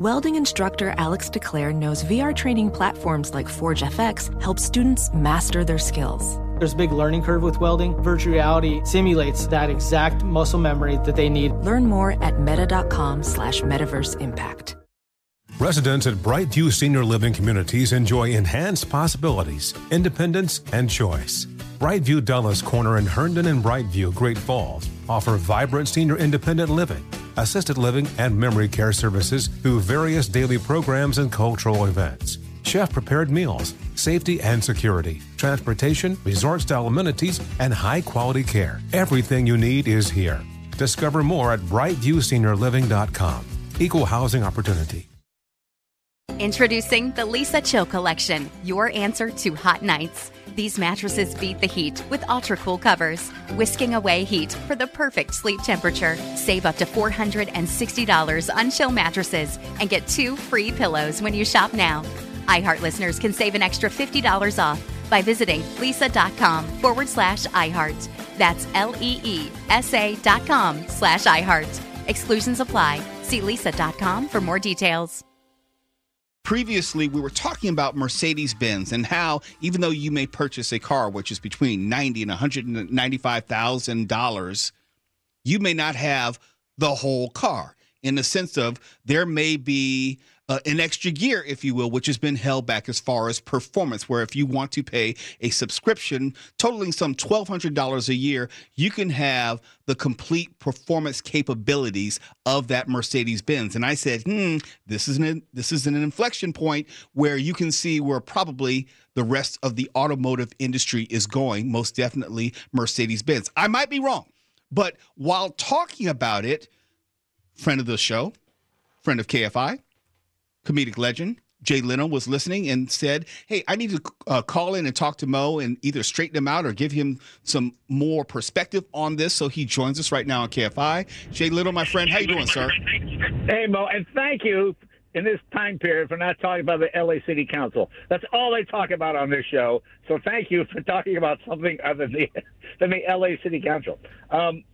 Welding instructor Alex DeClaire knows VR training platforms like Forge FX help students master their skills. There's a big learning curve with welding. Virtual reality simulates that exact muscle memory that they need. Learn more at meta.com slash metaverse impact. Residents at Brightview Senior Living Communities enjoy enhanced possibilities, independence, and choice. Brightview Dulles Corner in Herndon and Brightview, Great Falls offer vibrant senior independent living, assisted living, and memory care services through various daily programs and cultural events. Chef prepared meals, safety and security, transportation, resort style amenities, and high quality care. Everything you need is here. Discover more at brightviewseniorliving.com. Equal housing opportunity. Introducing the Leesa Chill Collection, your answer to hot nights. These mattresses beat the heat with ultra cool covers, whisking away heat for the perfect sleep temperature. Save up to $460 on chill mattresses and get two free pillows when you shop now. iHeart listeners can save an extra $50 off by visiting leesa.com forward slash iHeart. That's L E E S A dot com slash iHeart. Exclusions apply. See leesa.com for more details. Previously, we were talking about Mercedes Benz and how, even though you may purchase a car which is between ninety and one hundred and ninety-five thousand dollars, you may not have the whole car. In the sense of there may be uh, an extra gear, if you will, which has been held back as far as performance. Where if you want to pay a subscription totaling some $1,200 a year, you can have the complete performance capabilities of that Mercedes Benz. And I said, hmm, this is an this is an inflection point where you can see where probably the rest of the automotive industry is going. Most definitely Mercedes Benz. I might be wrong, but while talking about it, friend of the show, friend of KFI, comedic legend Jay Leno was listening and said, "Hey, I need to uh, call in and talk to Mo and either straighten him out or give him some more perspective on this." So he joins us right now on KFI. Jay Leno, my friend, how you doing, sir? Hey, Mo, and thank you in this time period for not talking about the LA City Council. That's all they talk about on this show. So thank you for talking about something other than the, than the LA City Council. Um,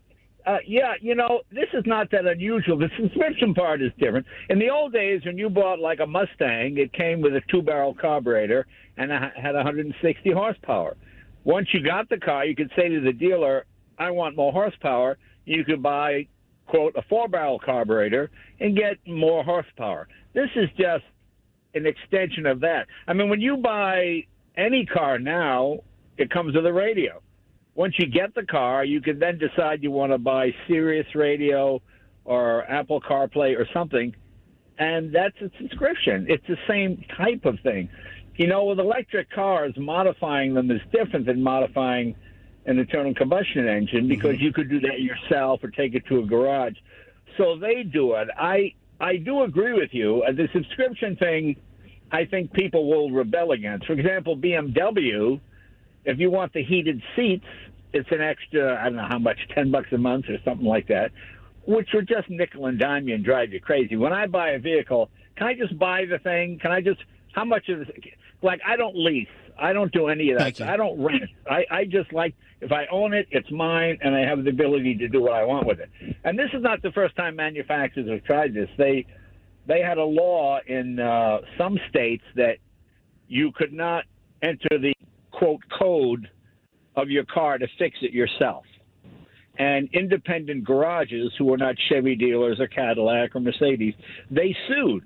uh, yeah, you know, this is not that unusual. The subscription part is different. In the old days, when you bought like a Mustang, it came with a two barrel carburetor and had 160 horsepower. Once you got the car, you could say to the dealer, I want more horsepower. You could buy, quote, a four barrel carburetor and get more horsepower. This is just an extension of that. I mean, when you buy any car now, it comes with a radio once you get the car, you can then decide you want to buy Sirius Radio or Apple CarPlay or something, and that's a subscription. It's the same type of thing. You know, with electric cars, modifying them is different than modifying an internal combustion engine because mm-hmm. you could do that yourself or take it to a garage. So they do it. I I do agree with you. Uh, the subscription thing, I think people will rebel against. For example, BMW if you want the heated seats, it's an extra, I don't know how much, 10 bucks a month or something like that, which would just nickel and dime you and drive you crazy. When I buy a vehicle, can I just buy the thing? Can I just, how much is, like, I don't lease. I don't do any of that. I don't rent. I, I just like, if I own it, it's mine, and I have the ability to do what I want with it. And this is not the first time manufacturers have tried this. They, they had a law in uh, some states that you could not enter the quote code of your car to fix it yourself. And independent garages who were not Chevy dealers or Cadillac or Mercedes, they sued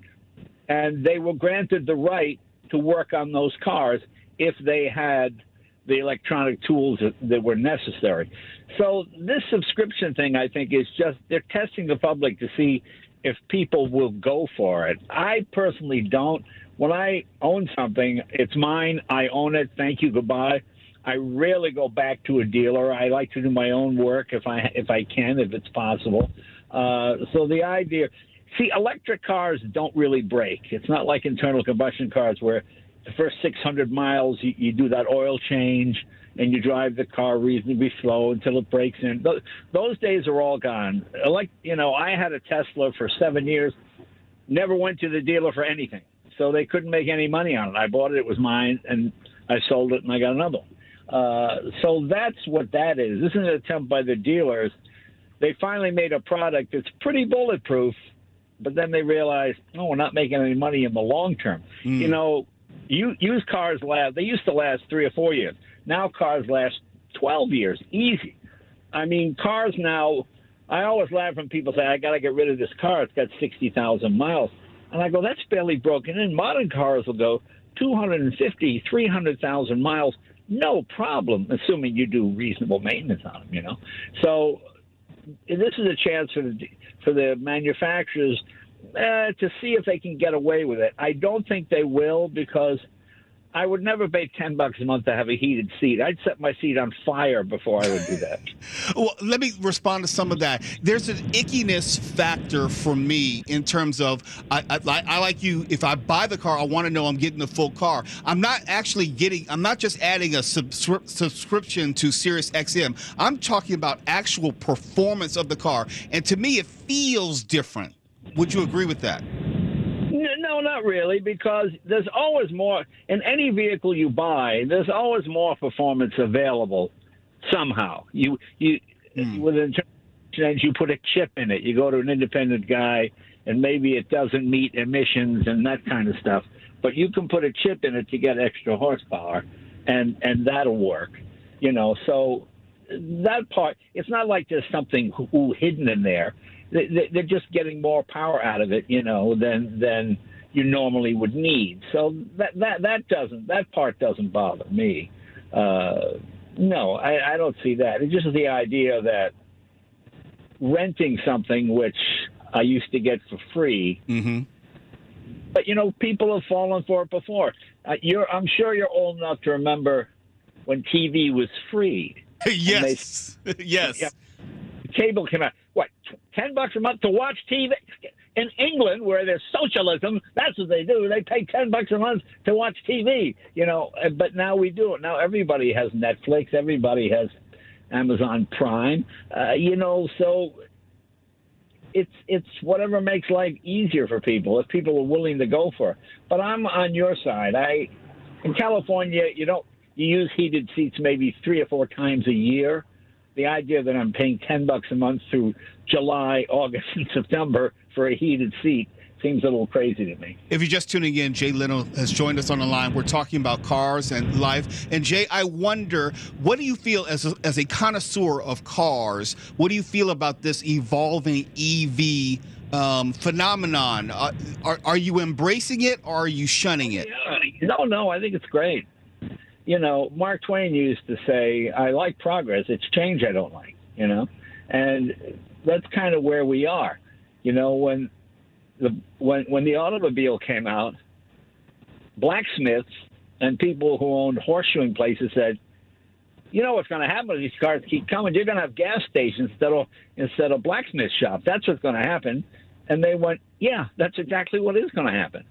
and they were granted the right to work on those cars if they had the electronic tools that, that, were necessary. So this subscription thing, I think, is just they're testing the public to see if people will go for it. I personally don't when I own something, it's mine. I own it. Thank you. Goodbye. I rarely go back to a dealer. I like to do my own work if I if I can, if it's possible. Uh, so the idea, See, electric cars don't really break. It's not like internal combustion cars where the first 600 miles you, you do that oil change and you drive the car reasonably slow until it breaks in. Those, those days are all gone. Like, you know, I had a Tesla for seven years, never went to the dealer for anything. So they couldn't make any money on it. I bought it, it was mine, and I sold it and I got another one. Uh, so that's what that is. This is an attempt by the dealers. They finally made a product that's pretty bulletproof, but then they realized, oh, we're not making any money in the long term. Mm. You know, you, used cars last, they used to last three or four years. Now cars last 12 years, easy. I mean, cars now, I always laugh when people say, I got to get rid of this car. It's got 60,000 miles. And I go, that's barely broken in. Modern cars will go 250, 300,000 miles no problem, assuming you do reasonable maintenance on them. You know, so this is a chance for the for the manufacturers uh, to see if they can get away with it. I don't think they will because I would never pay ten bucks a month to have a heated seat. I'd set my seat on fire before I would do that. well, let me respond to some of that. There's an ickiness factor for me in terms of I, I, I like you. If I buy the car, I want to know I'm getting the full car. I'm not actually getting. I'm not just adding a subscri- subscription to Sirius XM. I'm talking about actual performance of the car, and to me, it feels different. Would you agree with that? No, not really, because there's always more in any vehicle you buy. There's always more performance available somehow. You you mm. with an you put a chip in it. You go to an independent guy, and maybe it doesn't meet emissions and that kind of stuff. But you can put a chip in it to get extra horsepower, and and that'll work. You know, so that part. It's not like there's something hidden in there. They're just getting more power out of it, you know, than than you normally would need. So that that that doesn't that part doesn't bother me. Uh, no, I, I don't see that. It's just the idea that renting something which I used to get for free. Mm-hmm. But you know, people have fallen for it before. Uh, you're, I'm sure you're old enough to remember when TV was free. yes, they, yes. Yeah, cable came out. What, ten bucks a month to watch TV? In England, where there's socialism, that's what they do. They pay ten bucks a month to watch TV, you know. Uh, but now we do it. Now everybody has Netflix. Everybody has Amazon Prime. Uh, you know, so it's it's whatever makes life easier for people. If people are willing to go for it. But I'm on your side. I in California, you don't you use heated seats maybe three or four times a year. The idea that I'm paying ten bucks a month through July, August, and September for a heated seat seems a little crazy to me. If you're just tuning in, Jay Leno has joined us on the line. We're talking about cars and life. And Jay, I wonder, what do you feel as a, as a connoisseur of cars? What do you feel about this evolving EV um, phenomenon? Uh, are, are you embracing it or are you shunning it? Yeah. No, no, I think it's great. You know, Mark Twain used to say, "I like progress. It's change I don't like." You know, and that's kind of where we are. You know, when the when when the automobile came out, blacksmiths and people who owned horseshoeing places said, "You know what's going to happen if these cars keep coming? You're going to have gas stations instead of instead of blacksmith shops. That's what's going to happen." And they went, "Yeah, that's exactly what is going to happen."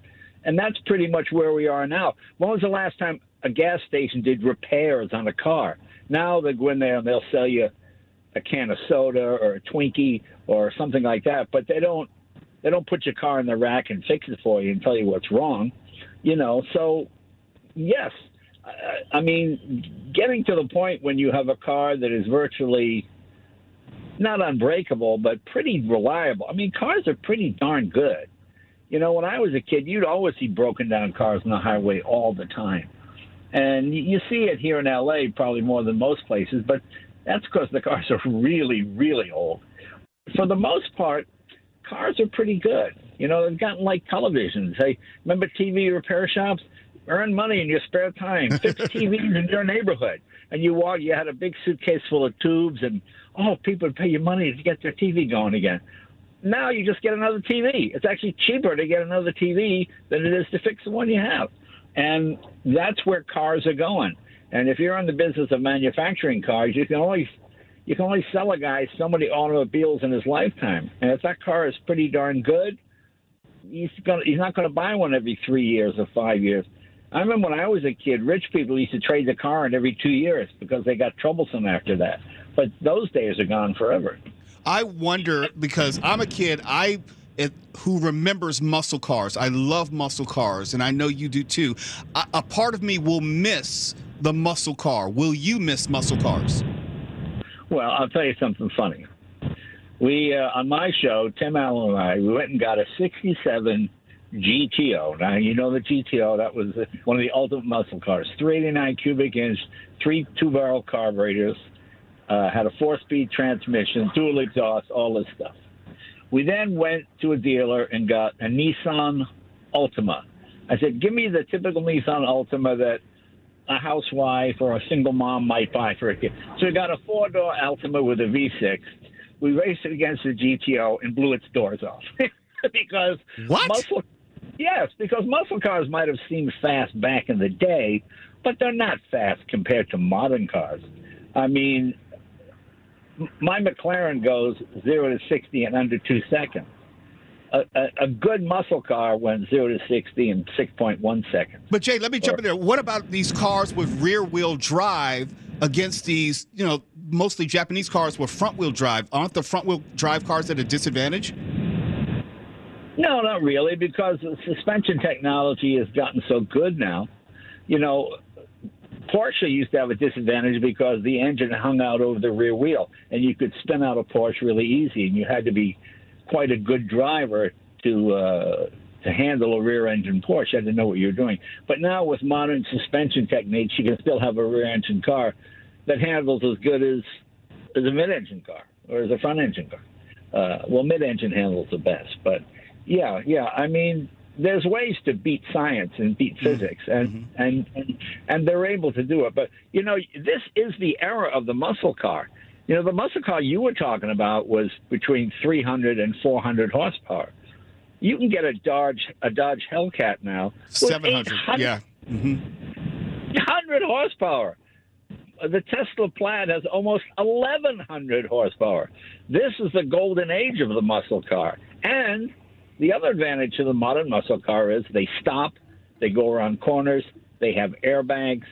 And that's pretty much where we are now. When was the last time a gas station did repairs on a car? Now they go in there and they'll sell you a can of soda or a Twinkie or something like that, but they don't they don't put your car in the rack and fix it for you and tell you what's wrong, you know. So yes, I, I mean, getting to the point when you have a car that is virtually not unbreakable, but pretty reliable. I mean, cars are pretty darn good. You know, when I was a kid, you'd always see broken down cars on the highway all the time. And you see it here in LA probably more than most places, but that's because the cars are really, really old. For the most part, cars are pretty good. You know, they've gotten like televisions. Hey, remember TV repair shops? Earn money in your spare time. Fix TVs in your neighborhood. And you walk, you had a big suitcase full of tubes, and oh, people would pay you money to get their TV going again. Now you just get another TV. It's actually cheaper to get another TV than it is to fix the one you have. And that's where cars are going. And if you're in the business of manufacturing cars, you can only you can only sell a guy so many automobiles in his lifetime. And if that car is pretty darn good, he's going he's not to buy one every three years or five years. I remember when I was a kid, rich people used to trade the car in every two years because they got troublesome after that. But those days are gone forever. I wonder because I'm a kid. I it, who remembers muscle cars. I love muscle cars, and I know you do too. A part of me will miss the muscle car. Will you miss muscle cars? Well, I'll tell you something funny. We uh, on my show, Tim Allen and I, we went and got a '67 GTO. Now you know the GTO. That was one of the ultimate muscle cars. 389 cubic inch, three two-barrel carburetors, uh, had a four-speed transmission, dual exhaust, all this stuff. We then went to a dealer and got a Nissan Altima. I said, "Give me the typical Nissan Altima that a housewife or a single mom might buy for a kid." So we got a four-door Altima with a V6 we raced it against the GTO and blew its doors off because what? Muscle, yes, because muscle cars might have seemed fast back in the day, but they're not fast compared to modern cars. I mean, my McLaren goes zero to sixty in under two seconds. A, a, a, good muscle car went zero to sixty in six point one seconds. But Jay, let me jump in there. What about these cars with rear wheel drive against these, you know, mostly Japanese cars with front wheel drive. Aren't the front wheel drive cars at a disadvantage? No, not really, because the suspension technology has gotten so good now. You know, Porsche used to have a disadvantage because the engine hung out over the rear wheel, and you could spin out a Porsche really easy, and you had to be quite a good driver to uh, to handle a rear engine Porsche. You had to know what you're doing. But now with modern suspension techniques, you can still have a rear engine car that handles as good as as a mid engine car or as a front engine car. Uh, well, mid engine handles the best, but yeah, yeah. I mean, there's ways to beat science and beat mm-hmm. physics, and, mm-hmm. and and and they're able to do it. But you know, this is the era of the muscle car. You know, the muscle car you were talking about was between 300 and 400 horsepower. You can get a Dodge a Dodge Hellcat now. 700. Yeah. Mm-hmm. 100 horsepower the Tesla Plaid has almost 1,100 horsepower. This is the golden age of the muscle car. And the other advantage of the modern muscle car is they stop, they go around corners, they have airbags.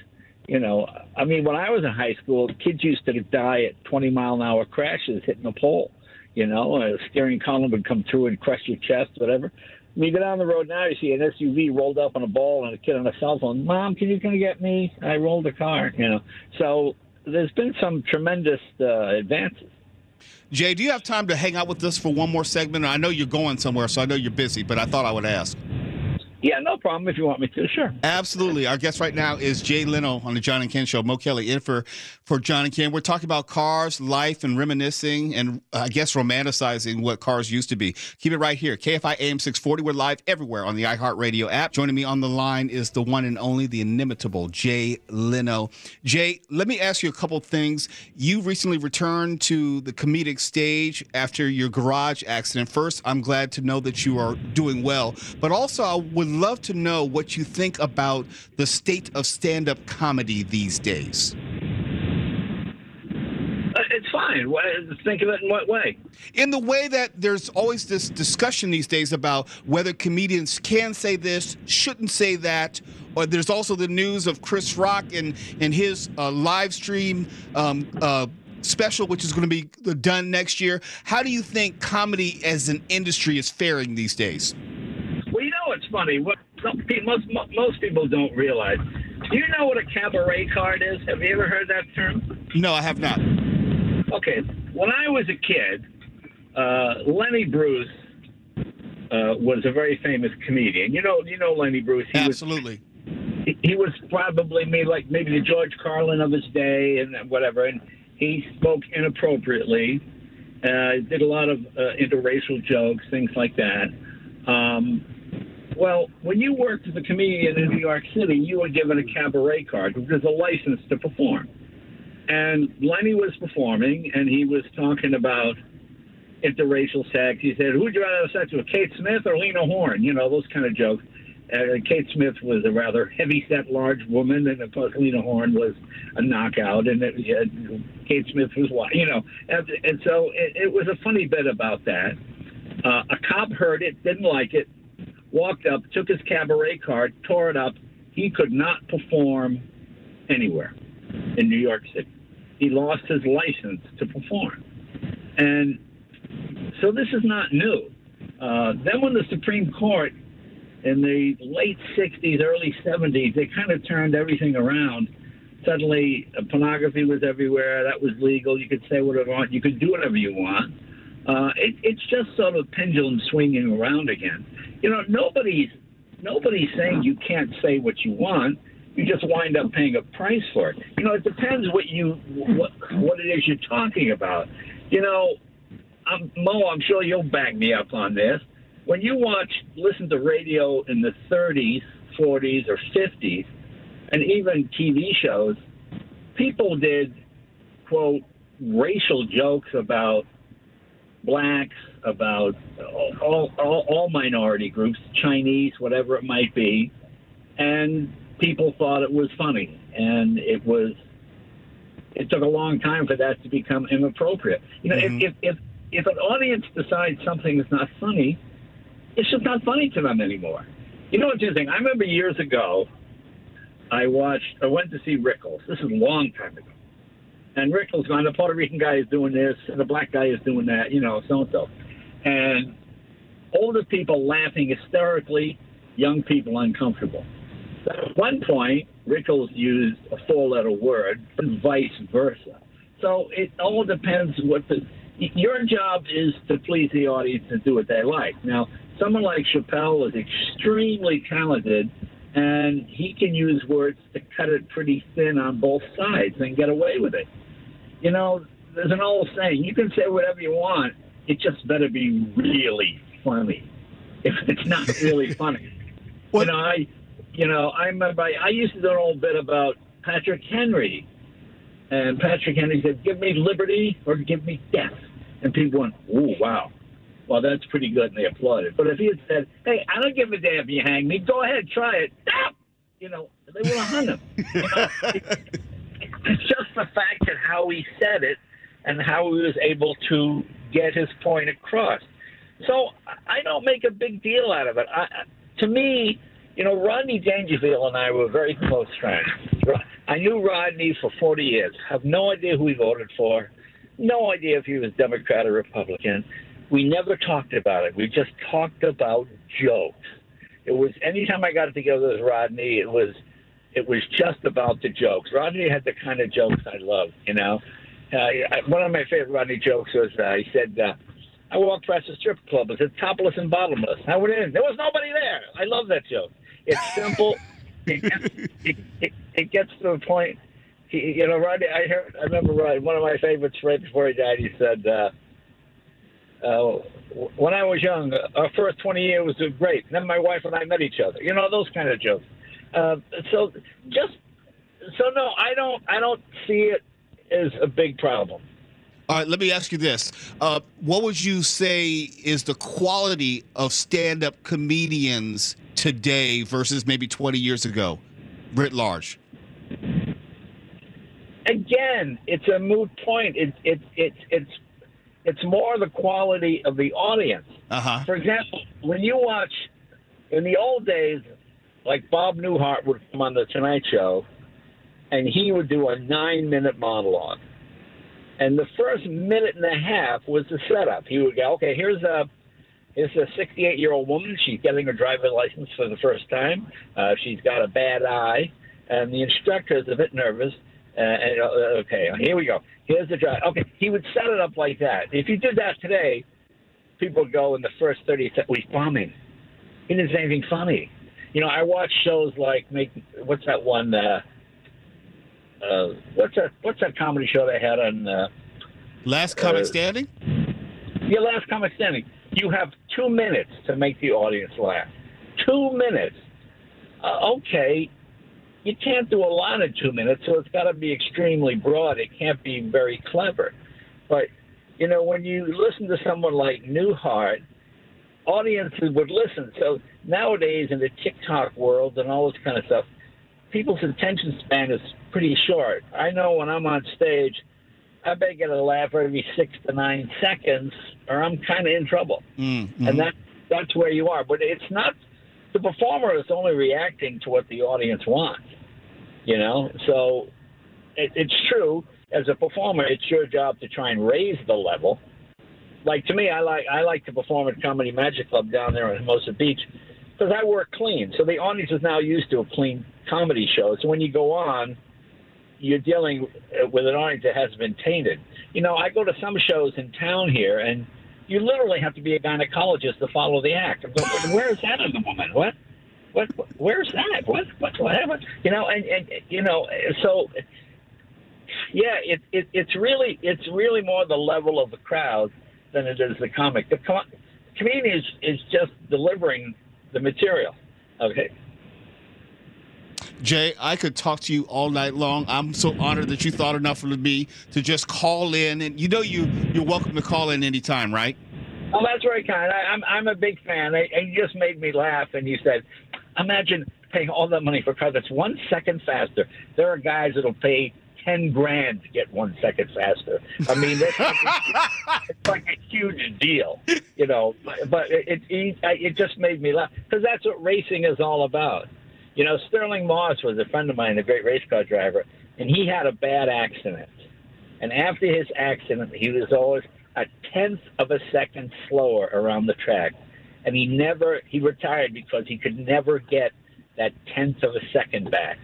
You know, I mean, when I was in high school, kids used to die at 20 mile an hour crashes hitting a pole. You know, a steering column would come through and crush your chest, whatever. When you go down the road now, you see an SUV rolled up on a ball and a kid on a cell phone. Mom, can you come get me? I rolled a car. You know, so there's been some tremendous uh, advances. Jay, do you have time to hang out with us for one more segment? I know you're going somewhere, so I know you're busy, but I thought I would ask. Yeah, no problem if you want me to. Sure. Absolutely. Our guest right now is Jay Leno on the John and Ken Show. Mo Kelly in for, for John and Ken. We're talking about cars, life, and reminiscing, and I guess romanticizing what cars used to be. Keep it right here. KFI AM 640. We're live everywhere on the iHeartRadio app. Joining me on the line is the one and only, the inimitable Jay Leno. Jay, let me ask you a couple things. You recently returned to the comedic stage after your garage accident. First, I'm glad to know that you are doing well, but also I would love to know what you think about the state of stand up comedy these days. Uh, it's fine. Think of it in what way? In the way that there's always this discussion these days about whether comedians can say this, shouldn't say that, or there's also the news of Chris Rock and and his uh, live stream um, uh, special, which is going to be done next year. How do you think comedy as an industry is faring these days? Funny. What some most most people don't realize. Do you know what a cabaret card is? Have you ever heard that term? No, I have not. Okay, when I was a kid, uh, Lenny Bruce uh, was a very famous comedian. You know, you know Lenny Bruce. He Absolutely. Was, he, he was probably maybe like maybe the George Carlin of his day and whatever. And he spoke inappropriately. Uh, did a lot of uh, interracial jokes, things like that. Um, well, when you worked as a comedian in New York City, you were given a cabaret card, which is a license to perform. And Lenny was performing, and he was talking about interracial sex. He said, "Who'd you rather have sex with, Kate Smith or Lena Horne?" You know those kind of jokes. Uh, Kate Smith was a rather heavy-set, large woman, and of course Lena Horne was a knockout, and it, uh, Kate Smith was, you know, and, and so it, it was a funny bit about that. Uh, a cop heard it, didn't like it, walked up, took his cabaret card, tore it up. He could not perform anywhere in New York City. He lost his license to perform. And so this is not new. Uh, then when the Supreme Court in the late 60s, early 70s, they kind of turned everything around. Suddenly, uh, pornography was everywhere. That was legal. You could say whatever you want. You could do whatever you want. Uh, it, it's just sort of pendulum swinging around again. You know, nobody's nobody's saying you can't say what you want. You just wind up paying a price for it. You know, it depends what you what what it is you're talking about. You know, I'm, Mo, I'm sure you'll back me up on this. When you watch, listen to radio in the 30s, 40s, or 50s, and even TV shows, people did quote racial jokes about blacks, about all, all, all minority groups, Chinese, whatever it might be, and people thought it was funny, and it was. It took a long time for that to become inappropriate. You know, mm-hmm. if, if if if an audience decides something is not funny, it's just not funny to them anymore. You know what's interesting? I remember years ago, I watched, I went to see Rickles. This is a long time ago. And Rickles going, the Puerto Rican guy is doing this, and the black guy is doing that, you know, so and so. And older people laughing hysterically, young people uncomfortable. But at one point, Rickles used a four letter word, and vice versa. So it all depends what the. Your job is to please the audience and do what they like. Now, someone like Chappelle is extremely talented, and he can use words to cut it pretty thin on both sides and get away with it. You know, there's an old saying: you can say whatever you want, it just better be really funny. If it's not really funny, you know, I, you know, I remember I, I used to do an old bit about Patrick Henry, and Patrick Henry said, "Give me liberty or give me death," and people went, "Oh, wow." well, that's pretty good, and they applauded. But if he had said, hey, I don't give a damn if you hang me, go ahead, try it, Stop! you know, they would have hung him. You know? The fact that how he said it and how he was able to get his point across. So I don't make a big deal out of it. I, to me, you know, Rodney Dangerfield and I were very close friends. I knew Rodney for 40 years. Have no idea who he voted for. No idea if he was Democrat or Republican we never talked about it. We just talked about jokes. It was anytime I got together with Rodney, it was it was just about the jokes. Rodney had the kind of jokes I love. You know, uh, one of my favorite Rodney jokes was uh, he said. Uh, I walked past a strip club. It said topless and bottomless. I went in. There was nobody there. I love that joke. It's simple. it, gets, it, it, it, gets to the point. He, you know, Rodney. I heard. I remember Rodney. One of my favorites right before he died. He said, uh, uh, when I was young, our first 20 years was great. Then my wife and I met each other. You know those kind of jokes. Uh, so just so no, I don't I don't see it as a big problem. All right, let me ask you this: uh, What would you say is the quality of stand-up comedians today versus maybe 20 years ago, writ large? Again, it's a moot point. It's it's it's it's it's more the quality of the audience. Uh-huh. For example, when you watch in the old days, like Bob Newhart would come on the Tonight Show, and he would do a nine-minute monologue, and the first minute and a half was the setup. He would go, "Okay, here's a." Here's a 68 year old woman. She's getting her driver's license for the first time. Uh, she's got a bad eye, and the instructor is a bit nervous. Uh, and, uh, okay, here we go. Here's the drive. Okay, he would set it up like that. If you did that today, people go in the first 30 seconds, we bombing. He didn't say anything funny. You know, I watch shows like make what's that one? Uh, uh, what's that? What's that comedy show they had on? Uh, Last Comic uh, Standing. Yeah, Last Comic Standing. You have two minutes to make the audience laugh. Two minutes. Uh, okay, you can't do a lot in two minutes, so it's got to be extremely broad. It can't be very clever. But, you know, when you listen to someone like Newhart, audiences would listen. So nowadays, in the TikTok world and all this kind of stuff, people's attention span is pretty short. I know when I'm on stage, I better get a laugh every six to nine seconds, or I'm kind of in trouble. Mm-hmm. And that that's where you are. But it's not the performer is only reacting to what the audience wants. You know, so it, it's true. As a performer, it's your job to try and raise the level. Like to me, I like I like to perform at Comedy Magic Club down there in Hermosa Beach because I work clean. So the audience is now used to a clean comedy show. So when you go on, you're dealing with an audience that has been tainted. You know, I go to some shows in town here, and you literally have to be a gynecologist to follow the act. I'm going, where is that in the woman? What? What? Where's that? What? What? What? You know, and and you know, so yeah, it, it it's really it's really more the level of the crowd than it is the comic. The com- comedian is is just delivering the material. Okay. Jay, I could talk to you all night long. I'm so honored that you thought enough of me to just call in, and you know you you're welcome to call in anytime, right? Oh, that's very kind. I, I'm I'm a big fan. I, you just made me laugh, and you said, imagine paying all that money for a car that's one second faster. There are guys that'll pay ten grand to get one second faster. I mean, that's like a, it's like a huge deal, you know. But it it, it just made me laugh because that's what racing is all about. You know, Stirling Moss was a friend of mine, a great race car driver, and he had a bad accident. And after his accident, he was always a tenth of a second slower around the track. And he never, he retired because he could never get that tenth of a second back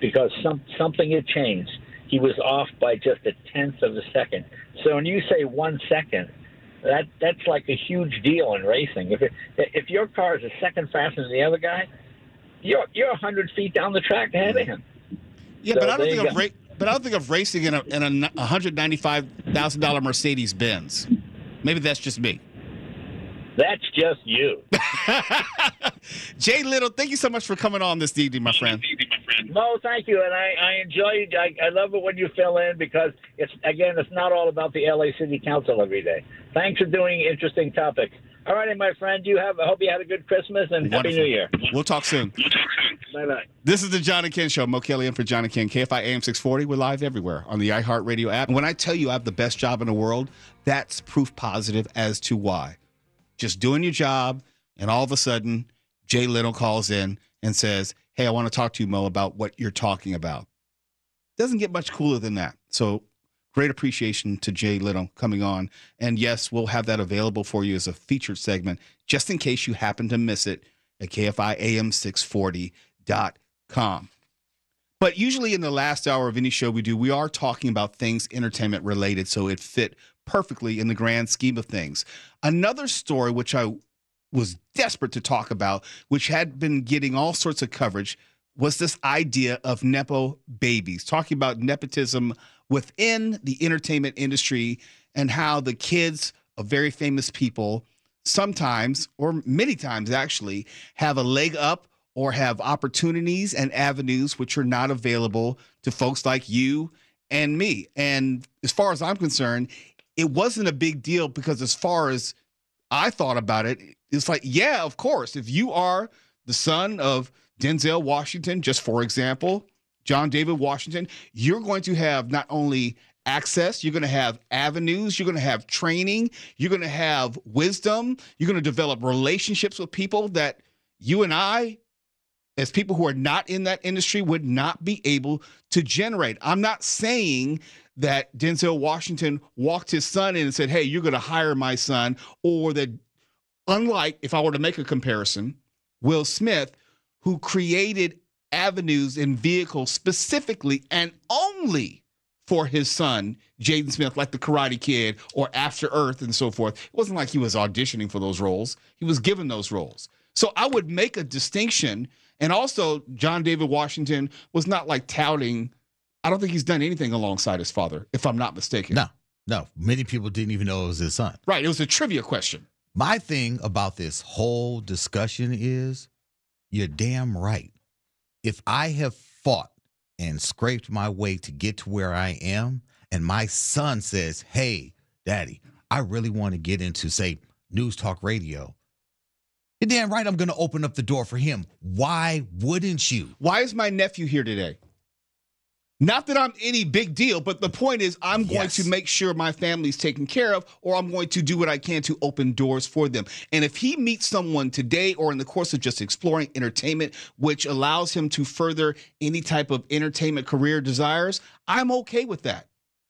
because some, something had changed. He was off by just a tenth of a second. So when you say one second, that that's like a huge deal in racing. If it, if your car is a second faster than the other guy, you're you're hundred feet down the track ahead of him. Yeah, so but I don't think of ra- but I don't think of racing in a in a hundred ninety five thousand dollar Mercedes Benz. Maybe that's just me. That's just you. Jay Leno, thank you so much for coming on this evening, my friend. No, thank you, and I, I enjoy. I, I love it when you fill in because it's again, it's not all about the LA City Council every day. Thanks for doing interesting topics. All righty, my friend. You have. I hope you had a good Christmas and Wonderful. Happy New Year. We'll talk soon. Bye bye. This is the John and Ken Show. Mo Kelly in for John and Ken. KFI AM 640. We're live everywhere on the iHeartRadio app. And when I tell you I have the best job in the world, that's proof positive as to why. Just doing your job, and all of a sudden, Jay Leno calls in and says, "Hey, I want to talk to you, Mo, about what you're talking about." Doesn't get much cooler than that. So great appreciation to Jay Leno coming on. And yes, we'll have that available for you as a featured segment just in case you happen to miss it at KFIAM640.com. But usually in the last hour of any show we do, we are talking about things entertainment related, so it fit perfectly in the grand scheme of things. Another story which I was desperate to talk about, which had been getting all sorts of coverage, was this idea of Nepo babies, talking about nepotism within the entertainment industry and how the kids of very famous people sometimes, or many times actually, have a leg up or have opportunities and avenues which are not available to folks like you and me. And as far as I'm concerned, it wasn't a big deal because as far as I thought about it, it's like, yeah, of course, if you are the son of Denzel Washington, just for example, John David Washington, you're going to have not only access, you're going to have avenues, you're going to have training, you're going to have wisdom, you're going to develop relationships with people that you and I, as people who are not in that industry, would not be able to generate. I'm not saying that Denzel Washington walked his son in and said, Hey, you're going to hire my son, or that, unlike if I were to make a comparison, Will Smith, who created avenues and vehicles specifically and only for his son, Jaden Smith, like the Karate Kid or After Earth and so forth. It wasn't like he was auditioning for those roles, he was given those roles. So I would make a distinction. And also, John David Washington was not like touting. I don't think he's done anything alongside his father, if I'm not mistaken. No, no. Many people didn't even know it was his son. Right. It was a trivia question. My thing about this whole discussion is you're damn right if I have fought and scraped my way to get to where I am, and my son says, Hey, daddy, I really want to get into, say, news talk radio. You're damn right I'm going to open up the door for him. Why wouldn't you? Why is my nephew here today? Not that I'm any big deal, but the point is, I'm going Yes. to make sure my family's taken care of, or I'm going to do what I can to open doors for them. And if he meets someone today or in the course of just exploring entertainment, which allows him to further any type of entertainment career desires, I'm okay with that.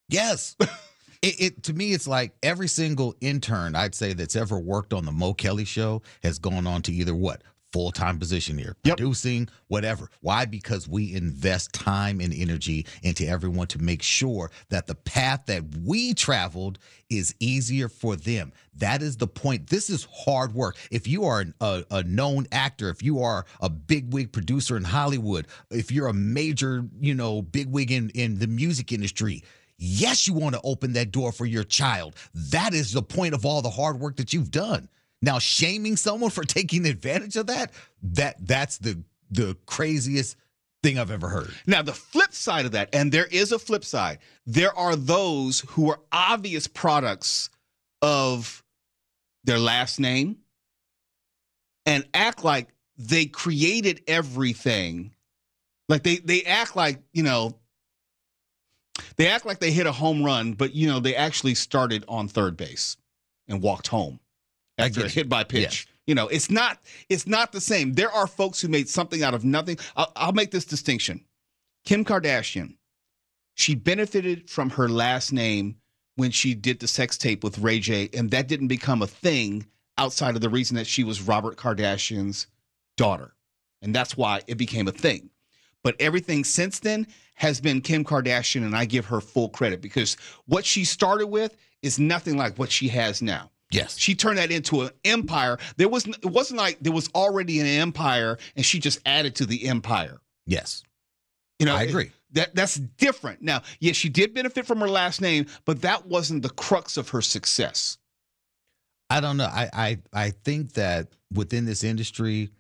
Yes. it, it to me, it's like every single intern I'd say that's ever worked on the Mo Kelly show has gone on to either what full time position here, Yep. producing, whatever. Why? Because we invest time and energy into everyone to make sure that the path that we traveled is easier for them. That is the point. This is hard work. If you are an, a, a known actor, if you are a bigwig producer in Hollywood, if you're a major, you know, bigwig in, in the music industry, Yes, you want to open that door for your child. That is the point of all the hard work that you've done. Now, shaming someone for taking advantage of that, that that's the the craziest thing I've ever heard. Now, the flip side of that, and there is a flip side, there are those who are obvious products of their last name and act like they created everything. Like they they act like, you know, they act like they hit a home run, but you know, they actually started on third base and walked home I get you. hit by pitch. You know, it's not it's not the same. There are folks who made something out of nothing. I'll, I'll make this distinction. Kim Kardashian, she benefited from her last name when she did the sex tape with Ray J, and that didn't become a thing outside of the reason that she was Robert Kardashian's daughter. And that's why it became a thing. But everything since then has been Kim Kardashian, and I give her full credit because what she started with is nothing like what she has now. Yes. She turned that into an empire. There was it wasn't like there was already an empire and she just added to the empire. Yes. You know, I it- agree. that that's different. Now, yes, she did benefit from her last name, but that wasn't the crux of her success. I don't know. I, I I think that within this industry,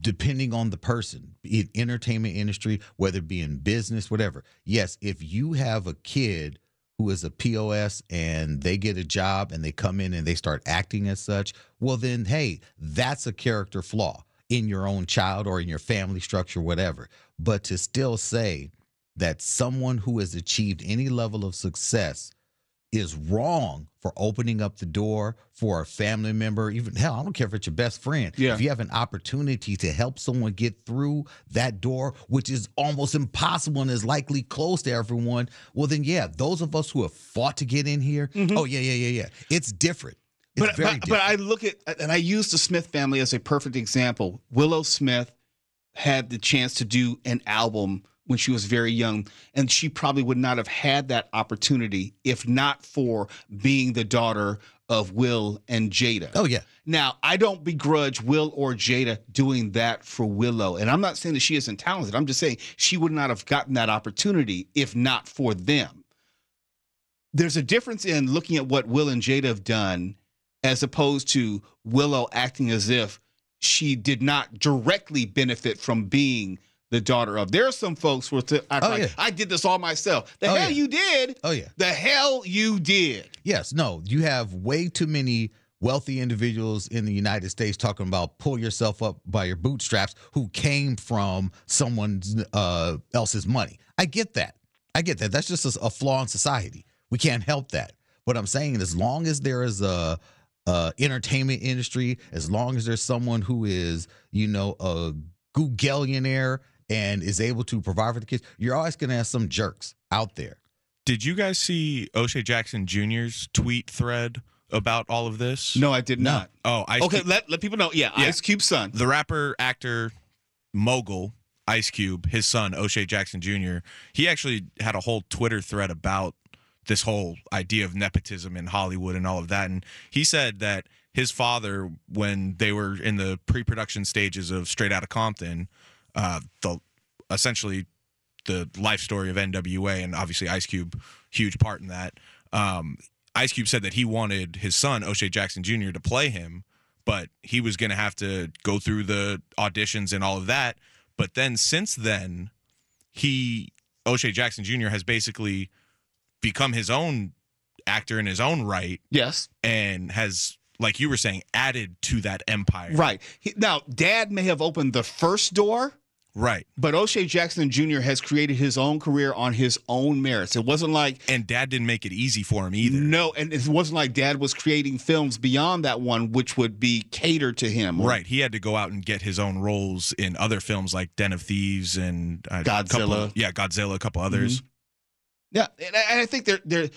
depending on the person, be it entertainment industry, whether it be in business, whatever. Yes, if you have a kid who is a POS and they get a job and they come in and they start acting as such, well then hey, that's a character flaw in your own child or in your family structure, whatever. But to still say that someone who has achieved any level of success is wrong for opening up the door for a family member, even hell, I don't care if it's your best friend. Yeah. If you have an opportunity to help someone get through that door, which is almost impossible and is likely closed to everyone, well, then yeah, those of us who have fought to get in here, mm-hmm. oh yeah, yeah, yeah, yeah. It's different. It's but, very but, different. but I look at and I use the Smith family as a perfect example. Willow Smith had the chance to do an album when she was very young, and she probably would not have had that opportunity if not for being the daughter of Will and Jada. oh yeah. Now, I don't begrudge Will or Jada doing that for Willow. And I'm not saying that she isn't talented. I'm just saying she would not have gotten that opportunity if not for them. There's a difference in looking at what Will and Jada have done as opposed to Willow acting as if she did not directly benefit from being the daughter of. There are some folks who to act Oh, like yeah. I did this all myself. The Oh, hell yeah. you did. Oh yeah. The hell you did. Yes, no, you have way too many wealthy individuals in the United States talking about pull yourself up by your bootstraps who came from someone's uh, else's money. I get that. I get that. That's just a, a flaw in society. We can't help that. What I'm saying, is, as long as there is a, a entertainment industry, as long as there's someone who is, you know, a Googleionaire and is able to provide for the kids, you're always going to have some jerks out there. Did you guys see O'Shea Jackson Jr.'s tweet thread about all of this? No, I did No. not. Oh, Ice okay, Cube- let, let people know. Yeah, Yeah. Ice Cube's son. the rapper, actor, mogul Ice Cube, his son O'Shea Jackson Jr. He actually had a whole Twitter thread about this whole idea of nepotism in Hollywood and all of that, and he said that his father, when they were in the pre-production stages of Straight Outta Compton, uh, the essentially the life story of NWA and obviously Ice Cube, huge part in that. Um, Ice Cube said that he wanted his son O'Shea Jackson Jr. to play him, but he was going to have to go through the auditions and all of that. But then since then, he O'Shea Jackson Jr. has basically become his own actor in his own right Yes. and has like you were saying added to that empire. Right. He- now, dad may have opened the first door, Right. But O'Shea Jackson Jr. has created his own career on his own merits. It wasn't like And dad didn't make it easy for him either. no, and it wasn't like Dad was creating films beyond that one, which would be catered to him. Right. He had to go out and get his own roles in other films like Den of Thieves and uh, Godzilla. yeah, Godzilla, a couple others. Yeah, and I, and I think there there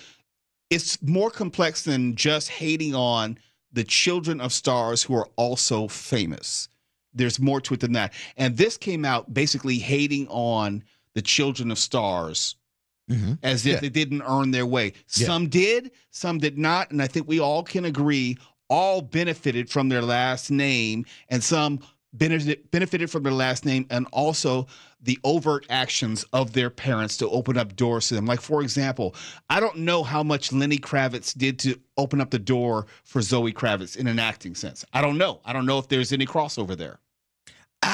it's more complex than just hating on the children of stars who are also famous. There's more to it than that. And this came out basically hating on the children of stars Mhm. as if Yeah. they didn't earn their way. Yeah. Some did, some did not, and I think we all can agree all benefited from their last name and some benefited from their last name and also the overt actions of their parents to open up doors to them. Like for example, I don't know how much Lenny Kravitz did to open up the door for Zoe Kravitz in an acting sense. I don't know. I don't know if there's any crossover there.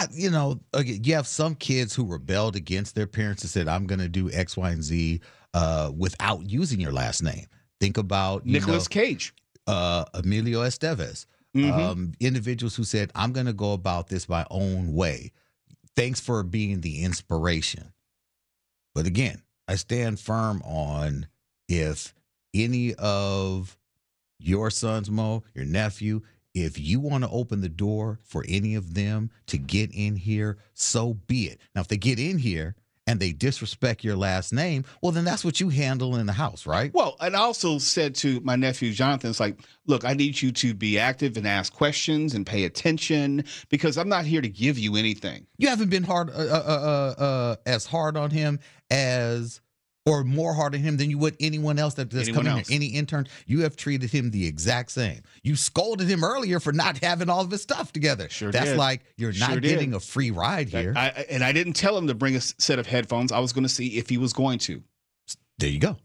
I, you know, again, you have some kids who rebelled against their parents and said, "I'm going to do X, Y, and Z uh, without using your last name." Think about know, Cage. uh, Emilio Estevez, Mhm. um, individuals who said, "I'm going to go about this my own way." Thanks for being the inspiration. But again, I stand firm on if any of your sons, Mo, your nephew, if you want to open the door for any of them to get in here, so be it. Now, if they get in here and they disrespect your last name, well, then that's what you handle in the house, right? Well, and I also said to my nephew Jonathan, it's like, look, I need you to be active and ask questions and pay attention because I'm not here to give you anything. You haven't been hard, uh, uh, uh, uh, as hard on him as, or more hard on him than you would anyone else that, that's Anyone coming else. here, any intern. You have treated him the exact same. You scolded him earlier for not having all of his stuff together. Sure That's did. like you're not Sure did. getting a free ride here. I, I- and I didn't tell him to bring a set of headphones. I was going to see if he was going to. there you go.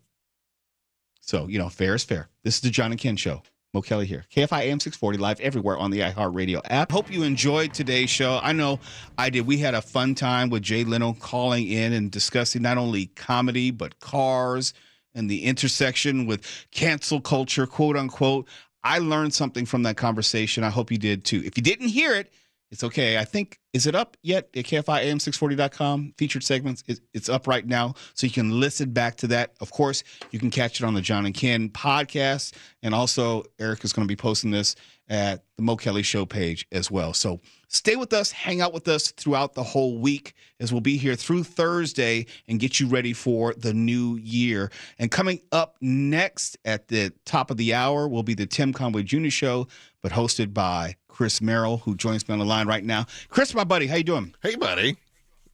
So, you know, fair is fair. This is the John and Ken Show. Mo Kelly here. KFI AM 640 live everywhere on the iHeartRadio app. Hope you enjoyed today's show. I know I did. We had a fun time with Jay Leno calling in and discussing not only comedy, but cars and the intersection with cancel culture, quote unquote. I learned something from that conversation. I hope you did too. If you didn't hear it, it's okay. I think, is it up yet at KFIAM640.com? Featured segments. It- It's up right now. So you can listen back to that. Of course, you can catch it on the John and Ken podcast. And also, Eric is going to be posting this at the Mo Kelly Show page as well. So stay with us, hang out with us throughout the whole week as we'll be here through Thursday and get you ready for the new year. And coming up next at the top of the hour will be the Tim Conway Jr. Show, but hosted by Chris Merrill, who joins me on the line right now. Chris, my buddy, how you doing? Hey, buddy.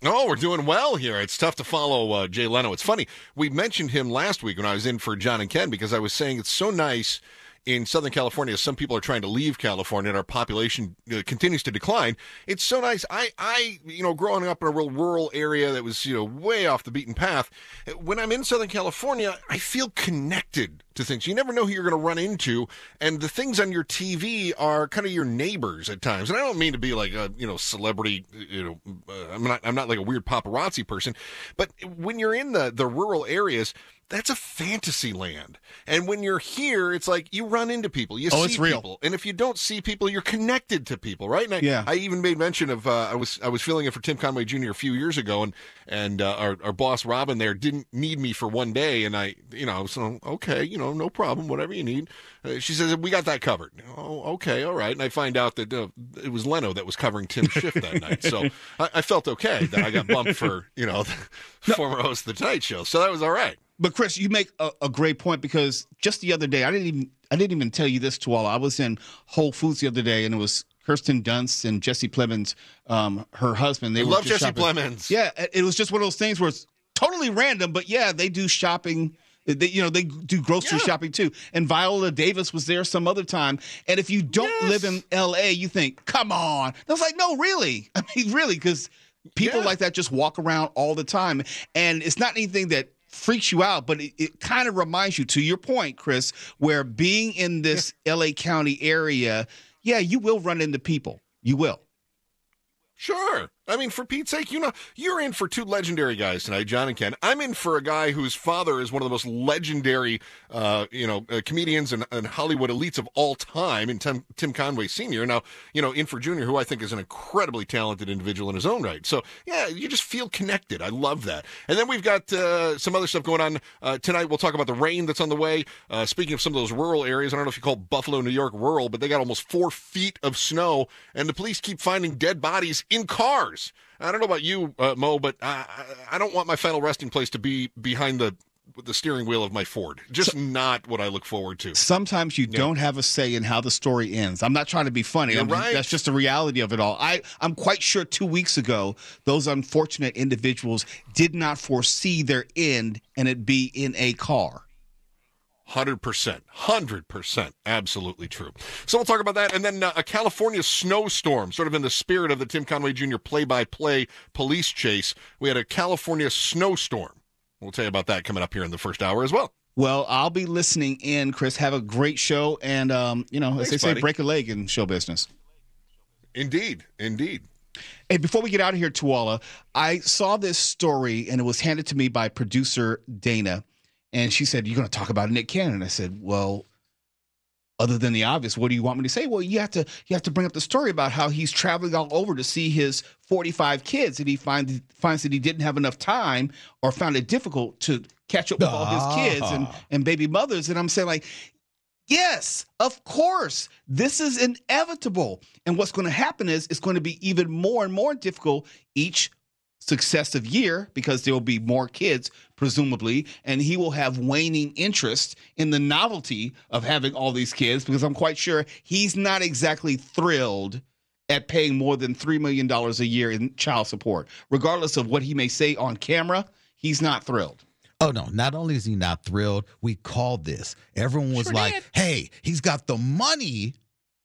Oh, we're doing well here. It's tough to follow uh, Jay Leno. It's funny. We mentioned him last week when I was in for John and Ken because I was saying it's so nice in Southern California. Some people are trying to leave California and our population uh, continues to decline. It's so nice. I, I, you know, growing up in a real rural area that was, you know, way off the beaten path, when I'm in Southern California, I feel connected to things. You never know who you're going to run into, and the things on your TV are kind of your neighbors at times. And I don't mean to be like a you know celebrity. You know, uh, I'm not I'm not like a weird paparazzi person, but when you're in the the rural areas. That's a fantasy land. And when you're here, it's like you run into people, you Oh, see people. And if you don't see people, you're connected to people, right? And I, Yeah. I even made mention of uh, I was I was filling it for Tim Conway Jr. a few years ago, and and uh, our our boss Robin there didn't need me for one day, and I you know so okay you know no problem whatever you need. Uh, she says we got that covered. Oh okay all right, and I find out that uh, it was Leno that was covering Tim's shift that night, so I, I felt okay that I got bumped for you know the former host of the Tonight Show, so that was all right. But Chris, you make a, a great point because just the other day, I didn't even I didn't even tell you this to all. I was in Whole Foods the other day, and it was Kirsten Dunst and Jesse Plemons, um, her husband. They love Jesse shopping. Plemons. Yeah, it it was just one of those things where it's totally random, but yeah, they do shopping. They, you know, they do grocery Yeah. shopping too. And Viola Davis was there some other time. And if you don't Yes. live in L.A., you think, "Come on!" And I was like, "No, really? I mean, really?" Because people Yeah. like that just walk around all the time, and it's not anything that freaks you out, but it, it kind of reminds you, to your point, Chris, where being in this LA County area, yeah, you will run into people. You will. Sure. I mean, for Pete's sake, you know, you're in for two legendary guys tonight, John and Ken. I'm in for a guy whose father is one of the most legendary, uh, you know, uh, comedians and, and, Hollywood elites of all time, in Tim, Tim, Conway Sr. Now, you know, in for Junior, who I think is an incredibly talented individual in his own right. So, yeah, you just feel connected. I love that. And then we've got uh, some other stuff going on uh, tonight. We'll talk about the rain that's on the way. Uh, speaking of some of those rural areas, I don't know if you call Buffalo, New York rural, but they got almost four feet of snow, and the police keep finding dead bodies in cars. I don't know about you, uh, Mo, but I, I don't want my final resting place to be behind the the steering wheel of my Ford. Just so, not what I look forward to. Sometimes you yeah. don't have a say in how the story ends. I'm not trying to be funny. Right. That's just the reality of it all. I, I'm quite sure two weeks ago, those unfortunate individuals did not foresee their end and it be in a car. 100%. 100%. Absolutely true. So we'll talk about that. And then uh, a California snowstorm, sort of in the spirit of the Tim Conway Jr. play by play police chase. We had a California snowstorm. We'll tell you about that coming up here in the first hour as well. Well, I'll be listening in, Chris. Have a great show. And, um, you know, Thanks, as they buddy. say, break a leg in show business. Indeed. Indeed. Hey, before we get out of here, Tuala, I saw this story and it was handed to me by producer Dana and she said, You're going to talk about Nick Cannon. I said, Well, other than the obvious, what do you want me to say? Well, you have to you have to bring up the story about how he's traveling all over to see his 45 kids and he finds finds that he didn't have enough time or found it difficult to catch up with all his kids and, ah. and baby mothers. And I'm saying, like, Yes, of course. This is inevitable. And what's going to happen is it's going to be even more and more difficult each successive year because there will be more kids presumably and he will have waning interest in the novelty of having all these kids because i'm quite sure he's not exactly thrilled at paying more than $3 million a year in child support regardless of what he may say on camera he's not thrilled Oh no! Not only is he not thrilled, we called this. Everyone was sure like, did. "Hey, he's got the money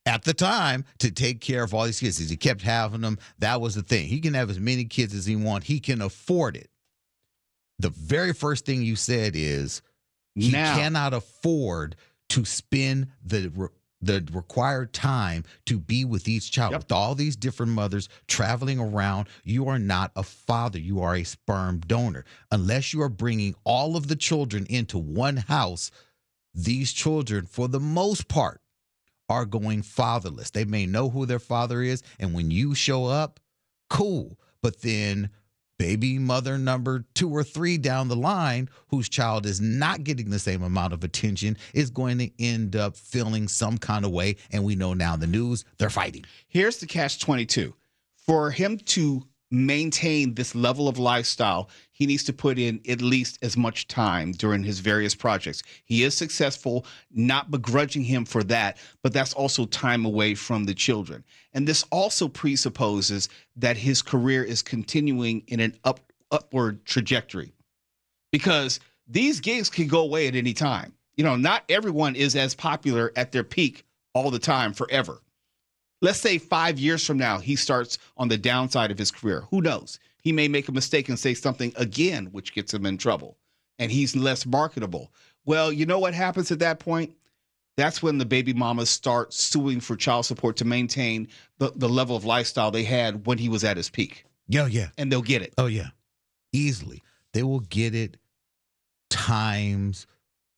at the time to take care of all these kids. He kept having them. That was the thing. He can have as many kids as he wants. He can afford it. The very first thing you said is he now. cannot afford to spend the the required time to be with each child yep. with all these different mothers traveling around you are not a father you are a sperm donor unless you are bringing all of the children into one house these children for the most part are going fatherless. They may know who their father is, and when you show up, cool. But then baby mother number two or three down the line, whose child is not getting the same amount of attention, is going to end up feeling some kind of way. And we know now in the news, they're fighting. Here's the catch 22 for him to maintain this level of lifestyle, he needs to put in at least as much time during his various projects. He is successful, not begrudging him for that, but that's also time away from the children. And this also presupposes that his career is continuing in an up, upward trajectory because these gigs can go away at any time. You know, not everyone is as popular at their peak all the time forever let's say five years from now, he starts on the downside of his career. Who knows? He may make a mistake and say something again, which gets him in trouble, and he's less marketable. Well, you know what happens at that point? That's when the baby mamas start suing for child support to maintain the, the level of lifestyle they had when he was at his peak. Yeah, yeah. And they'll get it. Oh, yeah. Easily. They will get it times.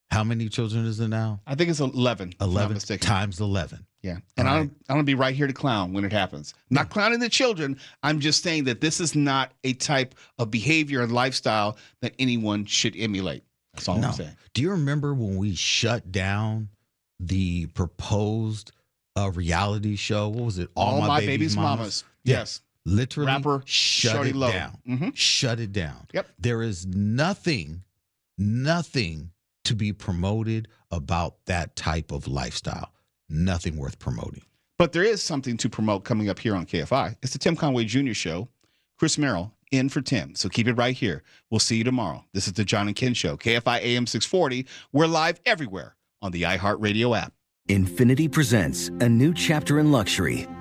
How many children is it now? I think it's 11. 11 times 11. Yeah. And right. I'm, I'm to be right here to clown when it happens. I'm not clowning the children. I'm just saying that this is not a type of behavior and lifestyle that anyone should emulate. That's all no. I'm saying. Do you remember when we shut down the proposed uh, reality show? What was it? All, All my, my, baby's, baby's mamas. mamas. Yes. Literally Rapper shut it Low. down. Mm-hmm. Shut it down. Yep. There is nothing, nothing to be promoted about that type of lifestyle nothing worth promoting. But there is something to promote coming up here on KFI. It's the Tim Conway Jr. Show. Chris Merrill in for Tim. So keep it right here. We'll see you tomorrow. This is the John and Ken Show, KFI AM 640. We're live everywhere on the iHeartRadio app. Infinity presents a new chapter in luxury,